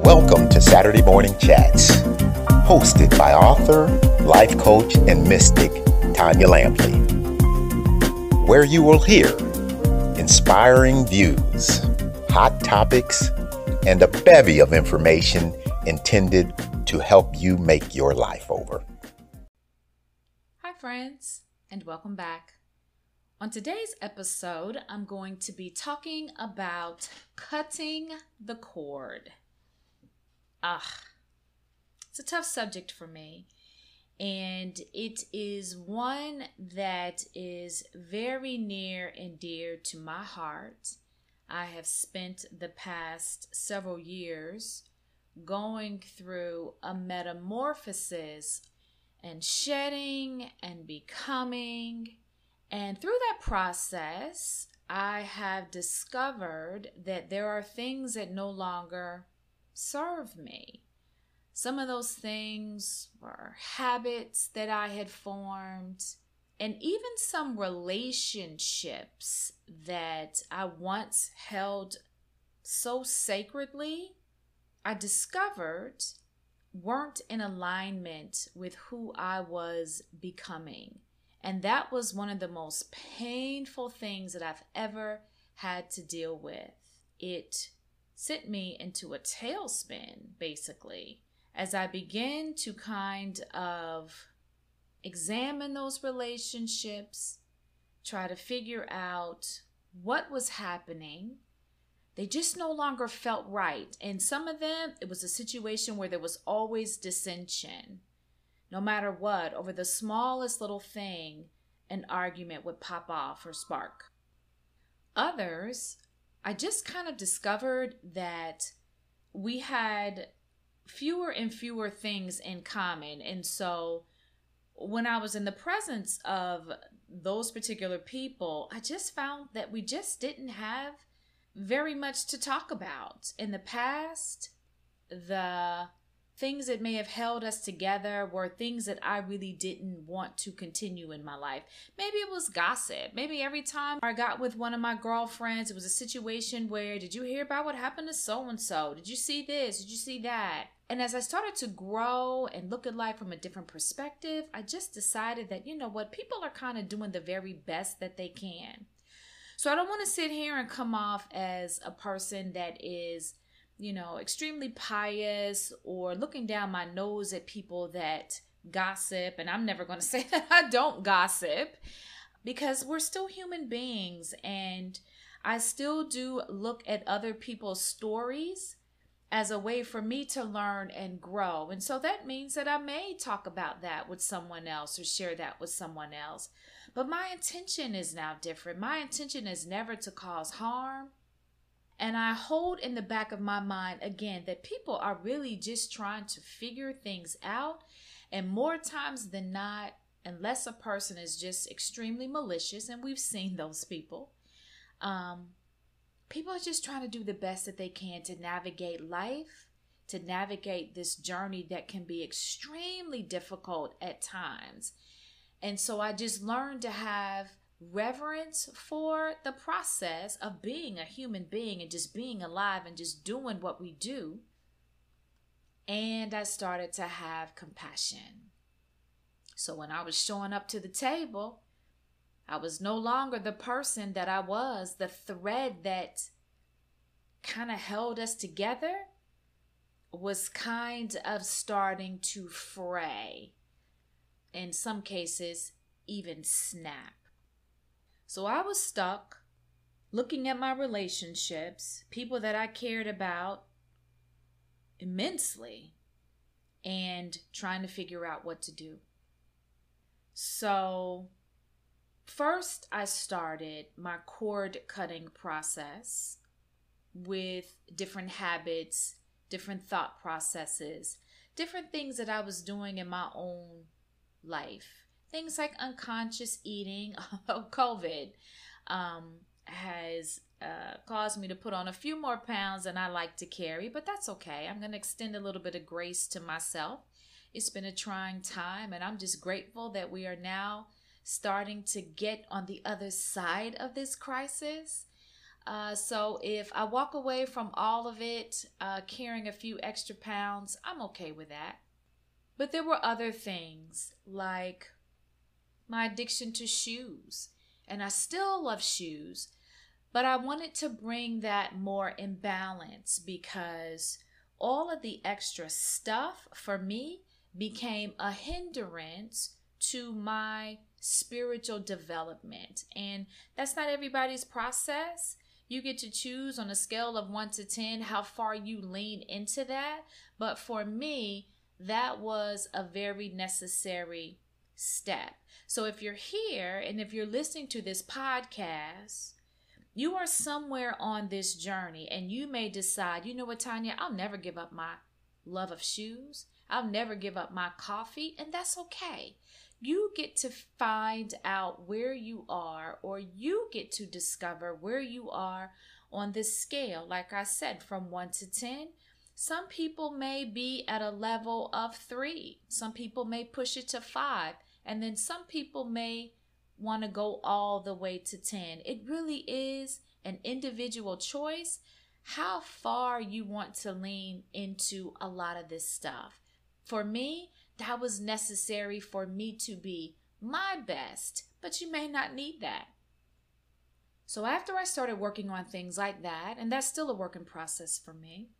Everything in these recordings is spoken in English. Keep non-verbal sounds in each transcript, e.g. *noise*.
Welcome to Saturday Morning Chats, hosted by author, life coach, and mystic Tanya Lampley, where you will hear inspiring views, hot topics, and a bevy of information intended to help you make your life over. Hi, friends, and welcome back. On today's episode, I'm going to be talking about cutting the cord. Ah, it's a tough subject for me, and it is one that is very near and dear to my heart. I have spent the past several years going through a metamorphosis and shedding and becoming. And through that process, I have discovered that there are things that no longer serve me. Some of those things were habits that I had formed, and even some relationships that I once held so sacredly, I discovered weren't in alignment with who I was becoming. And that was one of the most painful things that I've ever had to deal with. It sent me into a tailspin, basically, as I began to kind of examine those relationships, try to figure out what was happening. They just no longer felt right. And some of them, it was a situation where there was always dissension no matter what, over the smallest little thing, an argument would pop off or spark. Others, I just kind of discovered that we had fewer and fewer things in common. And so when I was in the presence of those particular people, I just found that we just didn't have very much to talk about. In the past, the things that may have held us together were things that I really didn't want to continue in my life. Maybe it was gossip. Maybe every time I got with one of my girlfriends, it was a situation where, did you hear about what happened to so and so? Did you see this? Did you see that? And as I started to grow and look at life from a different perspective, I just decided that, you know what, people are kind of doing the very best that they can. So I don't want to sit here and come off as a person that is you know, extremely pious or looking down my nose at people that gossip. And I'm never going *laughs* to say that I don't gossip because we're still human beings. And I still do look at other people's stories as a way for me to learn and grow. And so that means that I may talk about that with someone else or share that with someone else. But my intention is now different. My intention is never to cause harm and I hold in the back of my mind again that people are really just trying to figure things out. And more times than not, unless a person is just extremely malicious, and we've seen those people, um, people are just trying to do the best that they can to navigate life, to navigate this journey that can be extremely difficult at times. And so I just learned to have reverence for the process of being a human being and just being alive and just doing what we do. And I started to have compassion. So when I was showing up to the table, I was no longer the person that I was, the thread that kind of held us together was kind of starting to fray. In some cases, even snap. So I was stuck looking at my relationships, people that I cared about immensely, and trying to figure out what to do. So, first, I started my cord cutting process with different habits, different thought processes, different things that I was doing in my own life things like unconscious eating, *laughs* COVID, um, has uh, caused me to put on a few more pounds than I like to carry, but that's okay. I'm going to extend a little bit of grace to myself. It's been a trying time, and I'm just grateful that we are now starting to get on the other side of this crisis. Uh, so if I walk away from all of it, uh, carrying a few extra pounds, I'm okay with that. But there were other things like my addiction to shoes. And I still love shoes, but I wanted to bring that more in balance because all of the extra stuff for me became a hindrance to my spiritual development. And that's not everybody's process. You get to choose on a scale of 1 to 10 how far you lean into that. But for me, that was a very necessary step. So if you're here and if you're listening to this podcast, you are somewhere on this journey and you may decide, you know what, Tanya, I'll never give up my love of shoes. I'll never give up my coffee, and that's okay. You get to find out where you are, or you get to discover where you are on this scale. Like I said, from 1 to 10, some people may be at a level of 3, some people may push it to 5, and then some people may want to go all the way to 10. It really is an individual choice how far you want to lean into a lot of this stuff. For me, that was necessary for me to be my best, but you may not need that. So, after I started working on things like that, and that's still a work in process for me,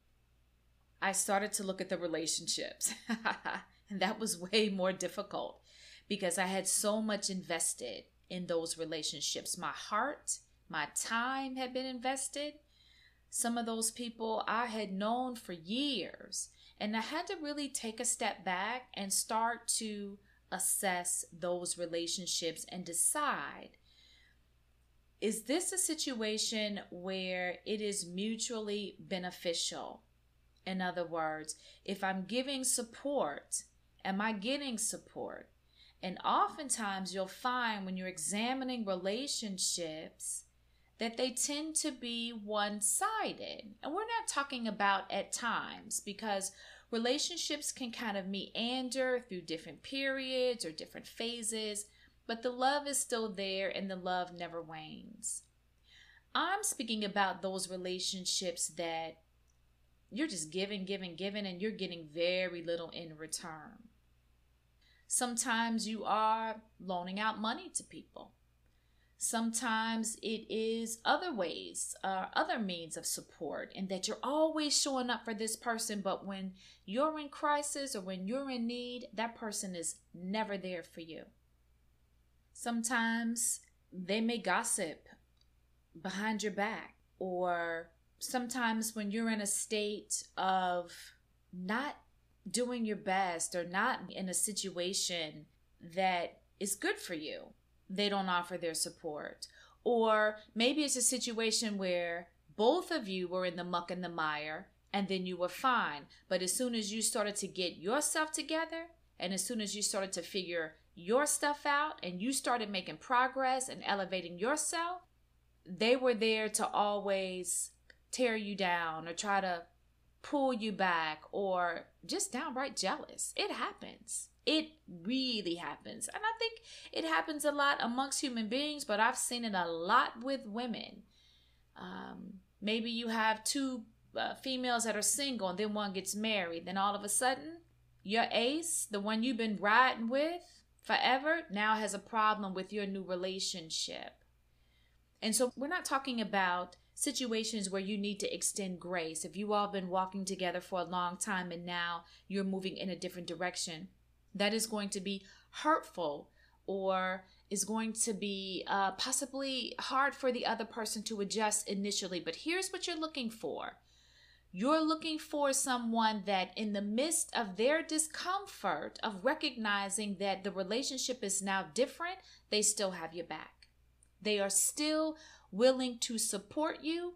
I started to look at the relationships. *laughs* and that was way more difficult because I had so much invested in those relationships. My heart, my time had been invested. Some of those people I had known for years. And I had to really take a step back and start to assess those relationships and decide is this a situation where it is mutually beneficial? In other words, if I'm giving support, am I getting support? And oftentimes you'll find when you're examining relationships that they tend to be one sided. And we're not talking about at times because relationships can kind of meander through different periods or different phases, but the love is still there and the love never wanes. I'm speaking about those relationships that you're just giving, giving, giving, and you're getting very little in return. Sometimes you are loaning out money to people. Sometimes it is other ways, uh, other means of support, and that you're always showing up for this person, but when you're in crisis or when you're in need, that person is never there for you. Sometimes they may gossip behind your back, or sometimes when you're in a state of not doing your best or not in a situation that is good for you, they don't offer their support. Or maybe it's a situation where both of you were in the muck and the mire and then you were fine. But as soon as you started to get yourself together and as soon as you started to figure your stuff out and you started making progress and elevating yourself, they were there to always tear you down or try to pull you back or just downright jealous. It happens. It really happens. And I think it happens a lot amongst human beings, but I've seen it a lot with women. Um, maybe you have two uh, females that are single and then one gets married. Then all of a sudden, your ace, the one you've been riding with forever, now has a problem with your new relationship. And so we're not talking about situations where you need to extend grace. If you all have been walking together for a long time and now you're moving in a different direction, that is going to be hurtful or is going to be uh, possibly hard for the other person to adjust initially. But here's what you're looking for you're looking for someone that, in the midst of their discomfort of recognizing that the relationship is now different, they still have your back. They are still willing to support you,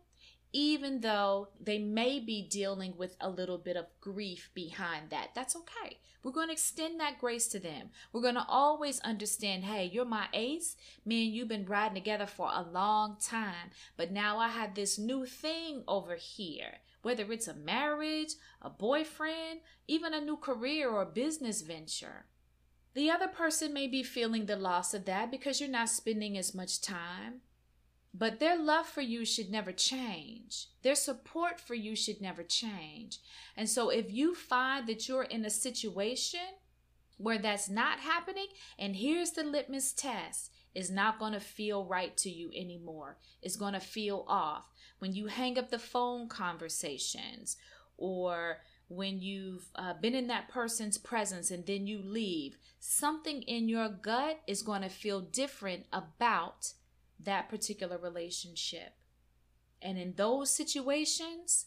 even though they may be dealing with a little bit of grief behind that. That's okay. We're going to extend that grace to them. We're going to always understand hey, you're my ace. Me and you've been riding together for a long time, but now I have this new thing over here. Whether it's a marriage, a boyfriend, even a new career or business venture. The other person may be feeling the loss of that because you're not spending as much time But their love for you should never change. Their support for you should never change. And so if you find that you're in a situation where that's not happening, and here's the litmus test is not going to feel right to you anymore. It's going to feel off. When you hang up the phone conversations or when you've uh, been in that person's presence and then you leave, something in your gut is going to feel different about that particular relationship. And in those situations,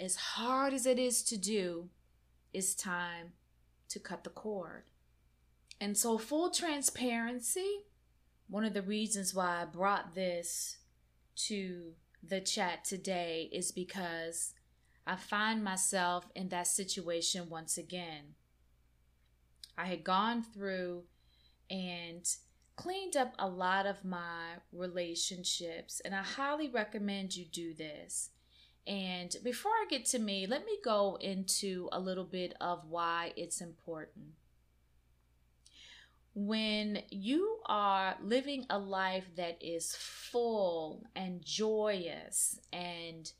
as hard as it is to do, it's time to cut the cord. And so, full transparency, one of the reasons why I brought this to the chat today is because I find myself in that situation once again. I had gone through and cleaned up a lot of my relationships, and I highly recommend you do this. And before I get to me, let me go into a little bit of why it's important. When you are living a life that is full and joyous, and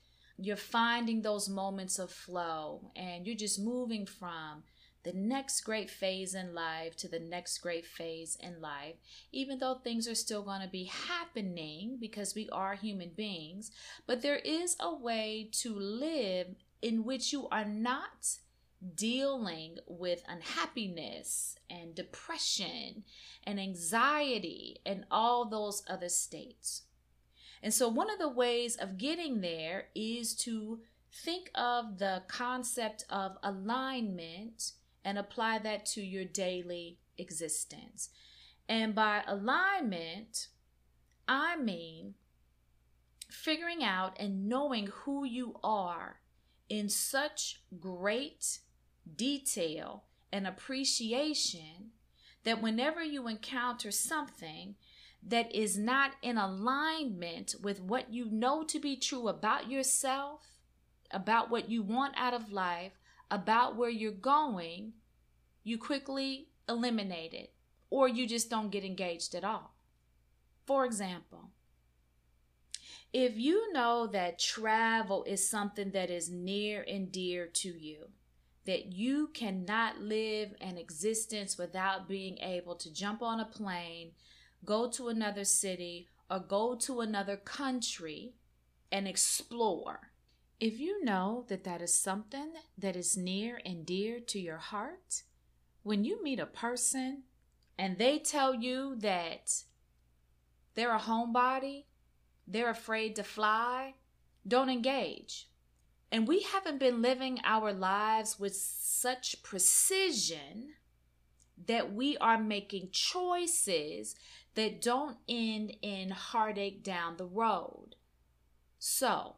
you're finding those moments of flow, and you're just moving from the next great phase in life to the next great phase in life, even though things are still going to be happening because we are human beings. But there is a way to live in which you are not dealing with unhappiness and depression and anxiety and all those other states. And so, one of the ways of getting there is to think of the concept of alignment and apply that to your daily existence. And by alignment, I mean figuring out and knowing who you are in such great detail and appreciation that whenever you encounter something that is not in alignment with what you know to be true about yourself, about what you want out of life, about where you're going, you quickly eliminate it or you just don't get engaged at all. For example, if you know that travel is something that is near and dear to you, that you cannot live an existence without being able to jump on a plane, go to another city, or go to another country and explore if you know that that is something that is near and dear to your heart, when you meet a person and they tell you that they're a homebody, they're afraid to fly, don't engage. And we haven't been living our lives with such precision that we are making choices that don't end in heartache down the road. So,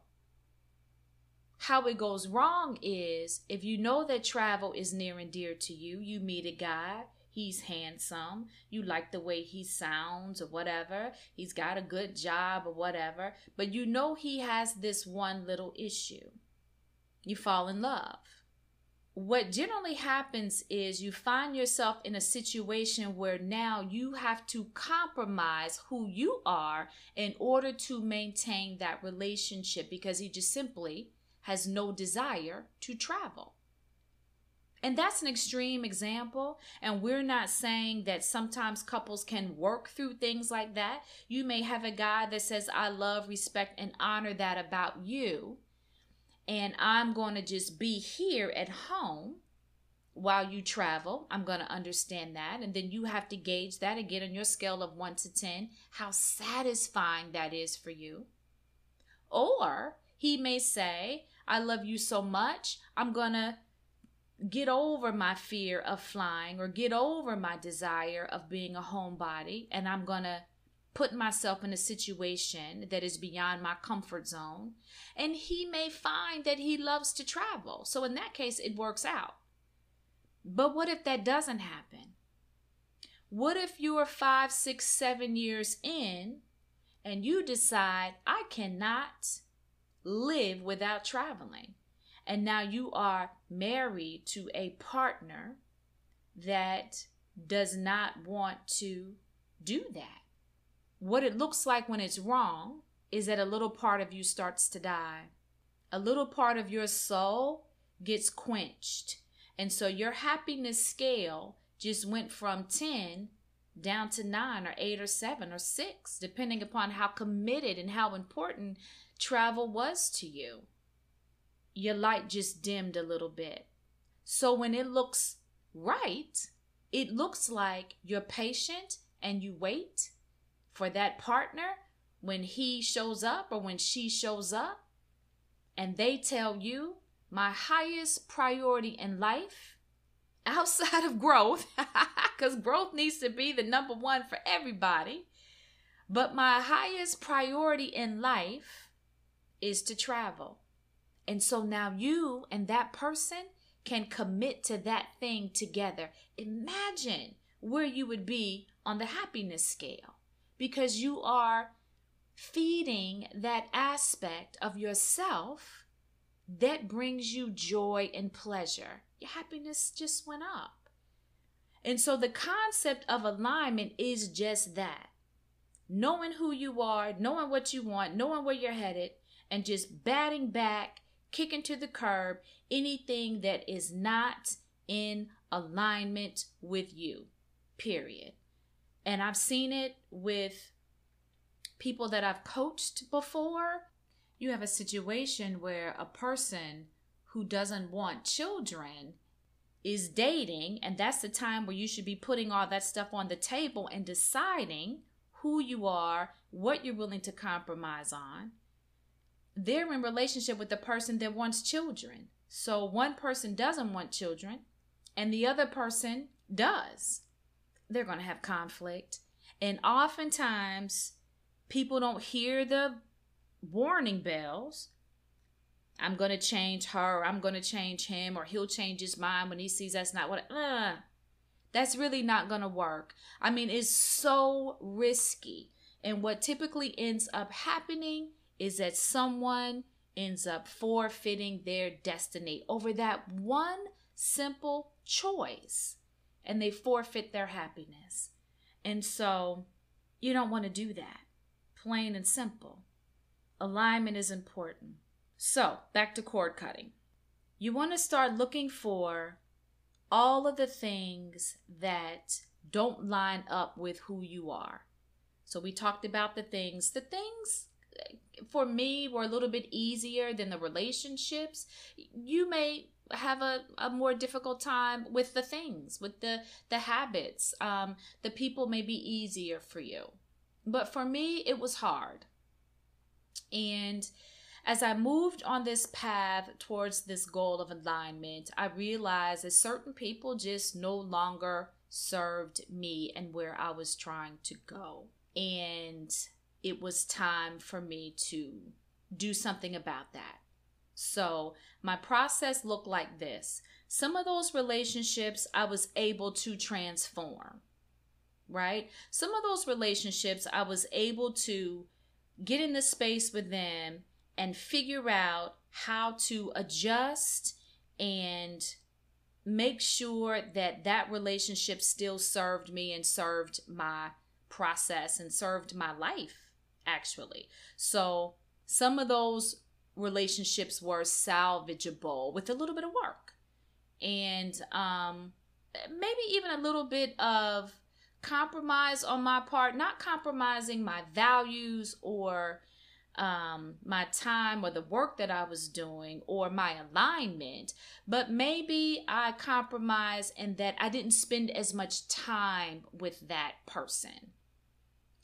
how it goes wrong is if you know that travel is near and dear to you, you meet a guy, he's handsome, you like the way he sounds or whatever, he's got a good job or whatever, but you know he has this one little issue. You fall in love. What generally happens is you find yourself in a situation where now you have to compromise who you are in order to maintain that relationship because he just simply has no desire to travel. And that's an extreme example. And we're not saying that sometimes couples can work through things like that. You may have a guy that says, I love, respect, and honor that about you. And I'm going to just be here at home while you travel. I'm going to understand that. And then you have to gauge that get on your scale of 1 to 10 how satisfying that is for you. Or he may say, I love you so much, I'm going to get over my fear of flying or get over my desire of being a homebody and I'm going to put myself in a situation that is beyond my comfort zone and he may find that he loves to travel. So in that case it works out. But what if that doesn't happen? What if you are five, six, seven years in and you decide, I cannot live without traveling. And now you are married to a partner that does not want to do that. What it looks like when it's wrong is that a little part of you starts to die. A little part of your soul gets quenched. And so your happiness scale just went from 10 down to 9 or 8 or 7 or 6, depending upon how committed and how important travel was to you. Your light just dimmed a little bit. So when it looks right, it looks like you're patient and you wait for that partner when he shows up or when she shows up and they tell you my highest priority in life *laughs* outside of growth *laughs* because growth needs to be the number one for everybody but my highest priority in life is to travel. And so now you and that person can commit to that thing together. Imagine where you would be on the happiness scale because you are feeding that aspect of yourself that brings you joy and pleasure. Your happiness just went up. And so the concept of alignment is just that knowing who you are, knowing what you want, knowing where you're headed, and just batting back, kicking to the curb anything that is not in alignment with you, period. And I've seen it with people that I've coached before. You have a situation where a person who doesn't want children is dating, and that's the time where you should be putting all that stuff on the table and deciding who you are, what you're willing to compromise on. They're in relationship with the person that wants children. So one person doesn't want children and the other person does they're going to have conflict. And oftentimes, people don't hear the warning bells. I'm going to change her, I'm going to change him, or he'll change his mind when he sees that's not what. Uh, that's really not going to work. I mean, it's so risky. And what typically ends up happening is that someone ends up forfeiting their destiny over that one simple choice and they forfeit their happiness. And so you don't want to do that. Plain and simple. Alignment is important. So, back to cord cutting. You want to start looking for all of the things that don't line up with who you are. So, we talked about the things, the things eh, for me were a little bit easier than the relationships. You may have a, a more difficult time with the things with the the habits um the people may be easier for you. But for me it was hard. And as i moved on this path towards this goal of alignment i realized that certain people just no longer served me and where i was trying to go. And it was time for me to do something about that so my process looked like this. Some of those relationships I was able to transform, right? Some of those relationships I was able to get in the space with them and figure out how to adjust and make sure that that relationship still served me and served my process and served my life actually. So some of those relationships were salvageable with a little bit of work and um, maybe even a little bit of compromise on my part, not compromising my values or um, my time or the work that I was doing or my alignment, but maybe I compromise in that I didn't spend as much time with that person.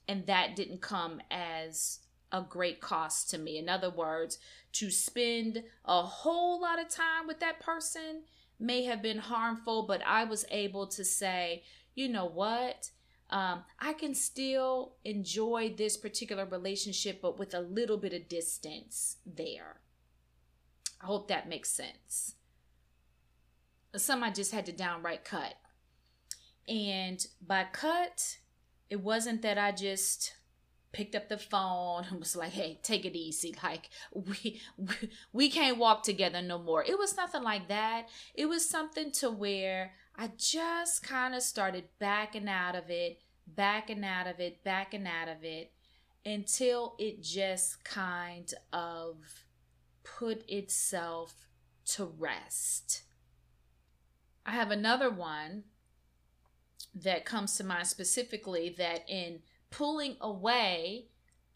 And that didn't come as a great cost to me. In other words, to spend a whole lot of time with that person may have been harmful, but I was able to say, you know what? Um, I can still enjoy this particular relationship, but with a little bit of distance there. I hope that makes sense. Some I just had to downright cut. And by cut, it wasn't that I just picked up the phone and was like, "Hey, take it easy. Like we, we we can't walk together no more." It was nothing like that. It was something to where I just kind of started backing out of it, backing out of it, backing out of it. until it just kind of put itself to rest. I have another one that comes to mind specifically that in pulling away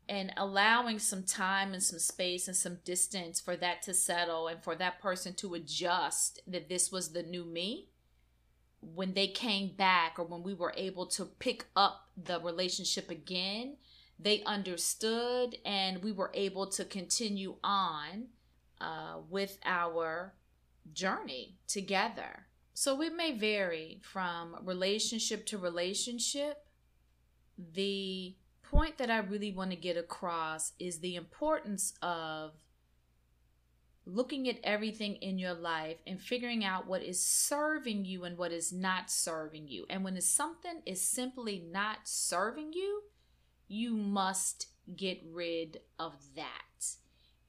and allowing some time and some space and some distance for that to settle and for that person to adjust that this was the new me when they came back or when we were able to pick up the relationship again they understood and we were able to continue on uh, with our journey together so it may vary from relationship to relationship. The point that I really want to get across is the importance of looking at everything in your life and figuring out what is serving you and what is not serving you. And when something is simply not serving you, you must get rid of that.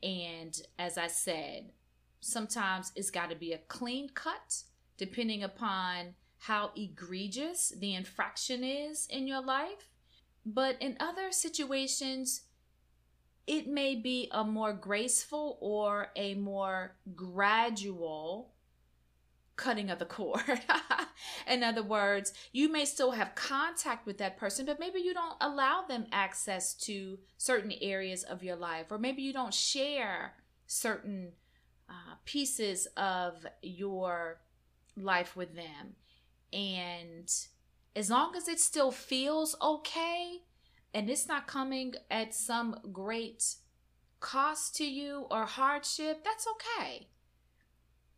And as I said, sometimes it's got to be a clean cut depending upon how egregious the infraction is in your life. But in other situations, it may be a more graceful or a more gradual cutting of the cord. *laughs* in other words, you may still have contact with that person, but maybe you don't allow them access to certain areas of your life, or maybe you don't share certain uh, pieces of your life with them. And as long as it still feels okay and it's not coming at some great cost to you or hardship, that's okay.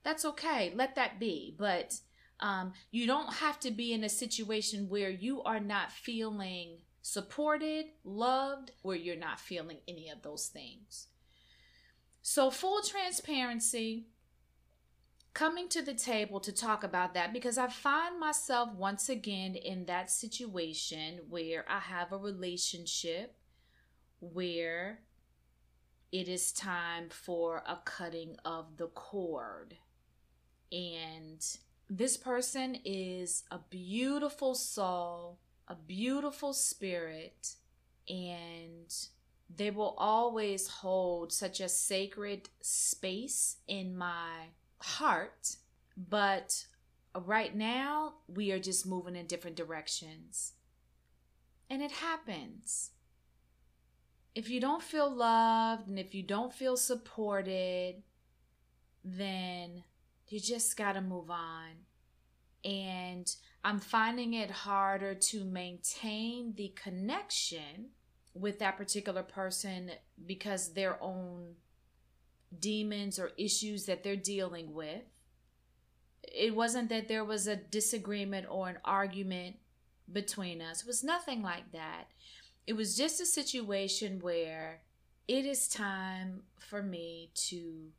That's okay. Let that be. But um, you don't have to be in a situation where you are not feeling supported, loved, where you're not feeling any of those things. So, full transparency coming to the table to talk about that because I find myself once again in that situation where I have a relationship where it is time for a cutting of the cord. And this person is a beautiful soul, a beautiful spirit, and they will always hold such a sacred space in my heart, but right now we are just moving in different directions. And it happens. If you don't feel loved and if you don't feel supported, then you just got to move on. And I'm finding it harder to maintain the connection with that particular person because their own demons or issues that they're dealing with. It wasn't that there was a disagreement or an argument between us. It was nothing like that. It was just a situation where it is time for me to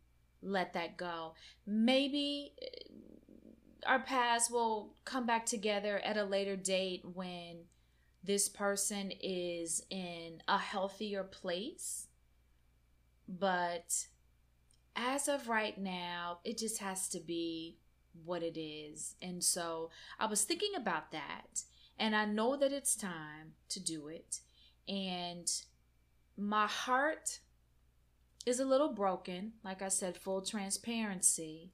let that go. Maybe uh, our paths will come back together at a later date when this person is in a healthier place. But as of right now, it just has to be what it is. And so I was thinking about that, and I know that it's time to do it. And my heart is a little broken, like I said, full transparency.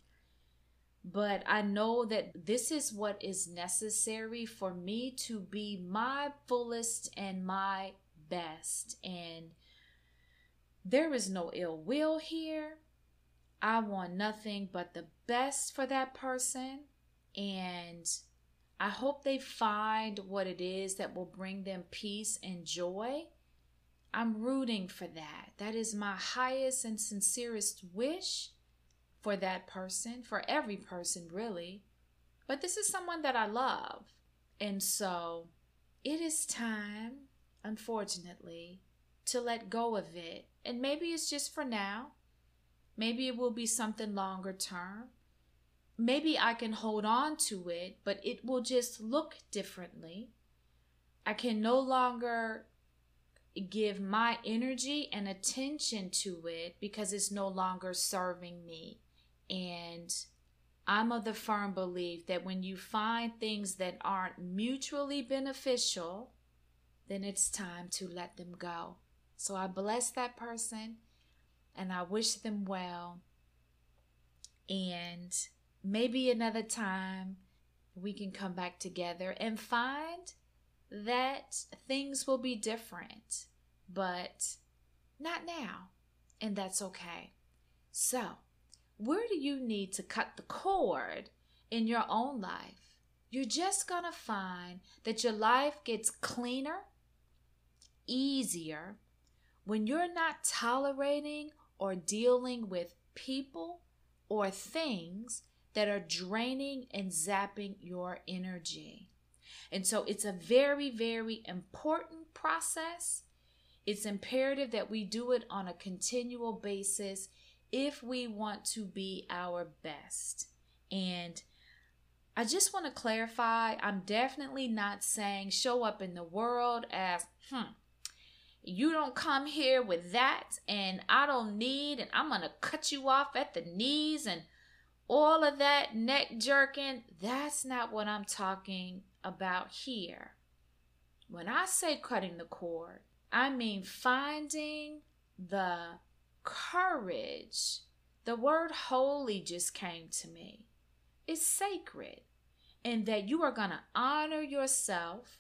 But I know that this is what is necessary for me to be my fullest and my best. And there is no ill will here. I want nothing but the best for that person. And I hope they find what it is that will bring them peace and joy. I'm rooting for that. That is my highest and sincerest wish for that person, for every person, really. But this is someone that I love. And so it is time, unfortunately, to let go of it. And maybe it's just for now. Maybe it will be something longer term. Maybe I can hold on to it, but it will just look differently. I can no longer give my energy and attention to it because it's no longer serving me. And I'm of the firm belief that when you find things that aren't mutually beneficial, then it's time to let them go. So I bless that person and I wish them well. And maybe another time we can come back together and find that things will be different, but not now. And that's okay. So, where do you need to cut the cord in your own life? You're just going to find that your life gets cleaner, easier, when you're not tolerating or dealing with people or things that are draining and zapping your energy. And so it's a very, very important process. It's imperative that we do it on a continual basis if we want to be our best. And I just want to clarify I'm definitely not saying show up in the world as, hmm, you don't come here with that, and I don't need, and I'm going to cut you off at the knees and all of that neck jerking. That's not what I'm talking about here. When I say cutting the cord, I mean finding the courage. The word holy just came to me. It's sacred, and that you are going to honor yourself.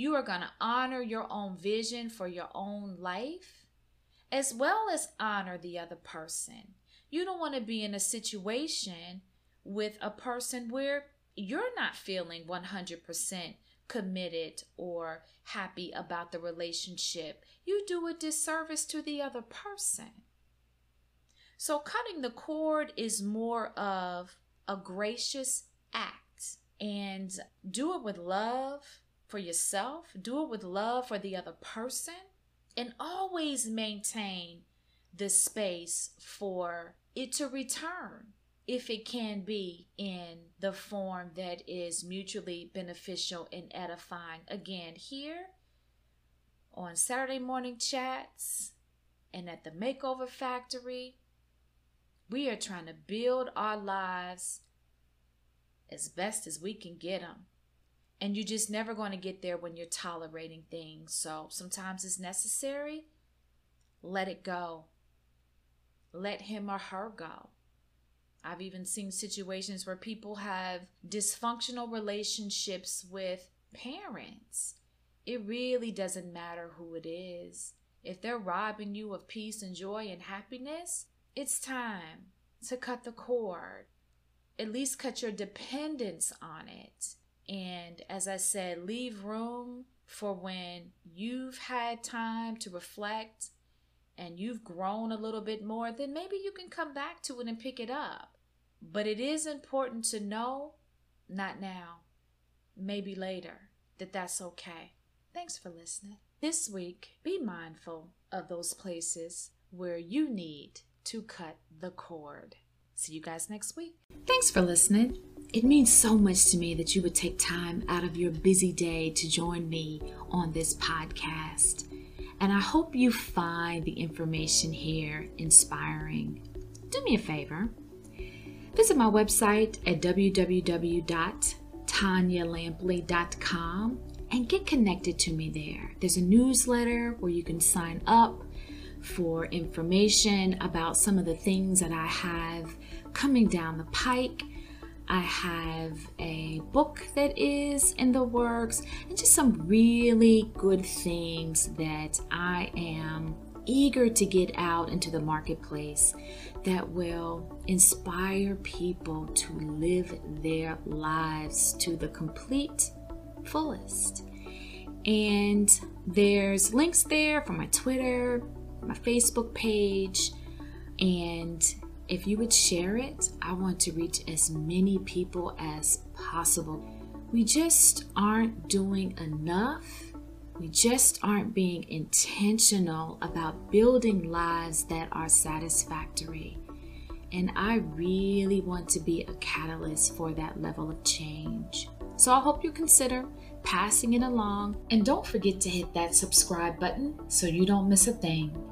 You are going to honor your own vision for your own life, as well as honor the other person. You don't want to be in a situation with a person where you're not feeling 100% committed or happy about the relationship. You do a disservice to the other person. So, cutting the cord is more of a gracious act and do it with love for yourself, do it with love for the other person, and always maintain the space for it to return if it can be in the form that is mutually beneficial and edifying. Again, here on Saturday morning chats and at the Makeover Factory, we are trying to build our lives as best as we can get them. And you're just never going to get there when you're tolerating things. So sometimes it's necessary. Let it go. Let him or her go I've even seen situations where people have dysfunctional relationships with parents. It really doesn't matter who it is. If they're robbing you of peace and joy and happiness, it's time to cut the cord. At least cut your dependence on it. And as I said, leave room for when you've had time to reflect and you've grown a little bit more, then maybe you can come back to it and pick it up. But it is important to know, not now, maybe later, that that's okay. Thanks for listening. This week, be mindful of those places where you need to cut the cord. See you guys next week. Thanks for listening. It means so much to me that you would take time out of your busy day to join me on this podcast. And I hope you find the information here inspiring. Do me a favor visit my website at www.tanyalampley.com and get connected to me there. There's a newsletter where you can sign up for information about some of the things that I have coming down the pike. I have a book that is in the works and just some really good things that I am eager to get out into the marketplace that will inspire people to live their lives to the complete fullest. And there's links there for my Twitter, my Facebook page, and if you would share it, I want to reach as many people as possible. We just aren't doing enough we just aren't being intentional about building lives that are satisfactory. And I really want to be a catalyst for that level of change. So I hope you consider passing it along. And don't forget to hit that subscribe button so you don't miss a thing.